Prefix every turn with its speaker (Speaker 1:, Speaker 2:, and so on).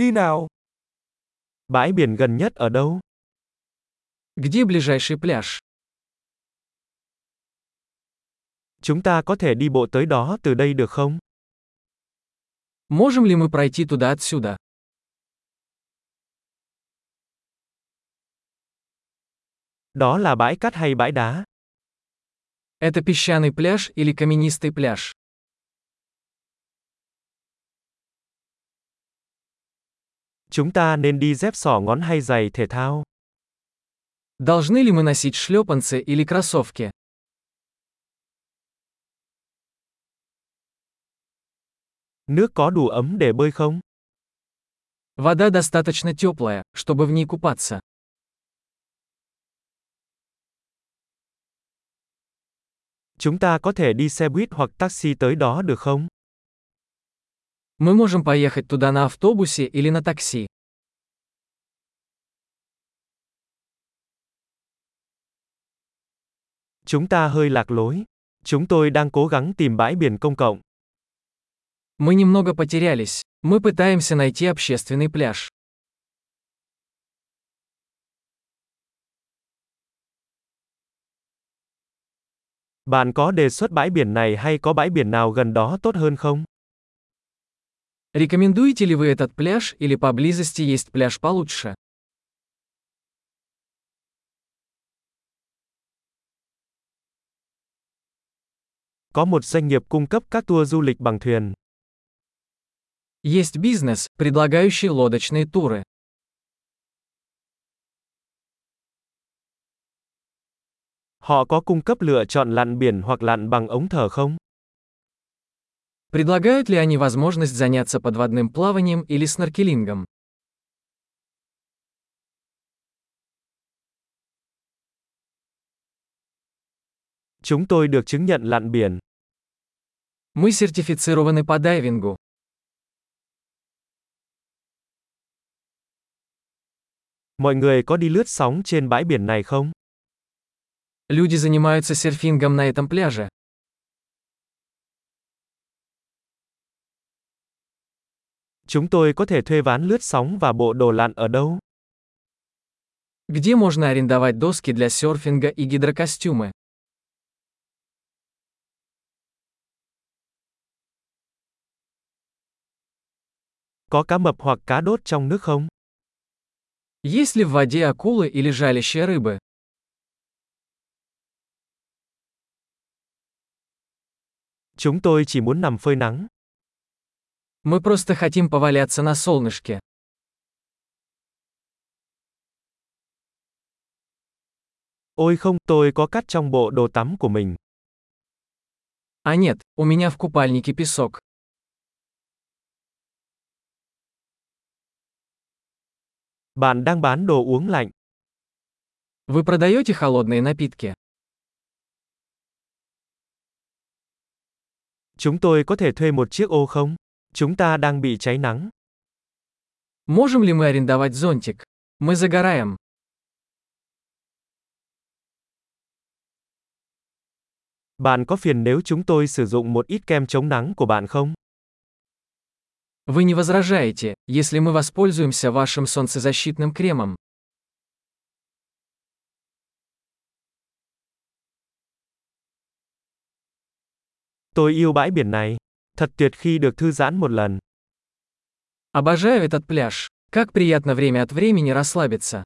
Speaker 1: Đi nào.
Speaker 2: Bãi biển gần nhất ở đâu?
Speaker 3: Где ближайший пляж?
Speaker 2: Chúng ta có thể đi bộ tới đó từ đây được không?
Speaker 3: Можем ли мы пройти туда отсюда?
Speaker 2: Đó là bãi cát hay bãi đá?
Speaker 3: Это песчаный пляж или каменистый пляж?
Speaker 2: Chúng ta nên đi dép sỏ ngón hay giày thể thao?
Speaker 3: Должны ли мы носить шлепанцы или кроссовки?
Speaker 2: Nước có đủ ấm để bơi không?
Speaker 3: Вода достаточно теплая, чтобы в ней купаться.
Speaker 2: Chúng ta có thể đi xe buýt hoặc taxi tới đó được không?
Speaker 3: Мы можем поехать туда на автобусе или на такси.
Speaker 2: Chúng ta hơi lạc lối. Chúng tôi đang cố gắng tìm bãi biển công cộng.
Speaker 3: Мы немного потерялись. Мы пытаемся найти общественный пляж.
Speaker 2: Bạn có đề xuất bãi biển này hay có bãi biển nào gần đó tốt hơn không?
Speaker 3: Рекомендуете ли вы этот пляж или поблизости есть пляж получше?
Speaker 2: Có một doanh nghiệp cung cấp các tour du lịch bằng thuyền.
Speaker 3: Есть бизнес, предлагающий лодочные туры.
Speaker 2: Họ có cung cấp lựa chọn lặn biển hoặc lặn bằng ống thở không?
Speaker 3: Предлагают ли они возможность заняться подводным плаванием или сноркелингом?
Speaker 2: Chúng tôi được chứng nhận lặn biển.
Speaker 3: Мы сертифицированы по дайвингу.
Speaker 2: Mọi người có đi lướt sóng trên bãi biển này không?
Speaker 3: Люди занимаются серфингом на этом пляже.
Speaker 2: Chúng tôi có thể thuê ván lướt sóng và bộ đồ lặn ở đâu?
Speaker 3: Где можно арендовать доски для серфинга и гидрокостюмы?
Speaker 2: Có cá mập hoặc cá đốt trong nước không?
Speaker 3: Есть ли в воде акулы или жалящие рыбы?
Speaker 2: Chúng tôi chỉ muốn nằm phơi nắng.
Speaker 3: Мы просто хотим поваляться на солнышке.
Speaker 2: Ôi không, tôi có cát trong bộ đồ tắm của mình.
Speaker 3: А нет, у меня в купальнике песок.
Speaker 2: Bạn đang bán đồ uống lạnh.
Speaker 3: Вы продаете холодные напитки?
Speaker 2: Chúng tôi có thể thuê một chiếc ô không? Chúng ta đang bị cháy nắng.
Speaker 3: Можем ли мы арендовать зонтик? Мы загораем.
Speaker 2: Bạn có phiền nếu chúng tôi sử dụng một ít kem chống nắng của bạn không?
Speaker 3: Вы не возражаете, если мы воспользуемся вашим солнцезащитным кремом?
Speaker 2: Tôi yêu bãi biển này. Thật tuyệt khi được thư giãn một lần.
Speaker 3: Обожаю этот пляж. Как приятно время от времени расслабиться.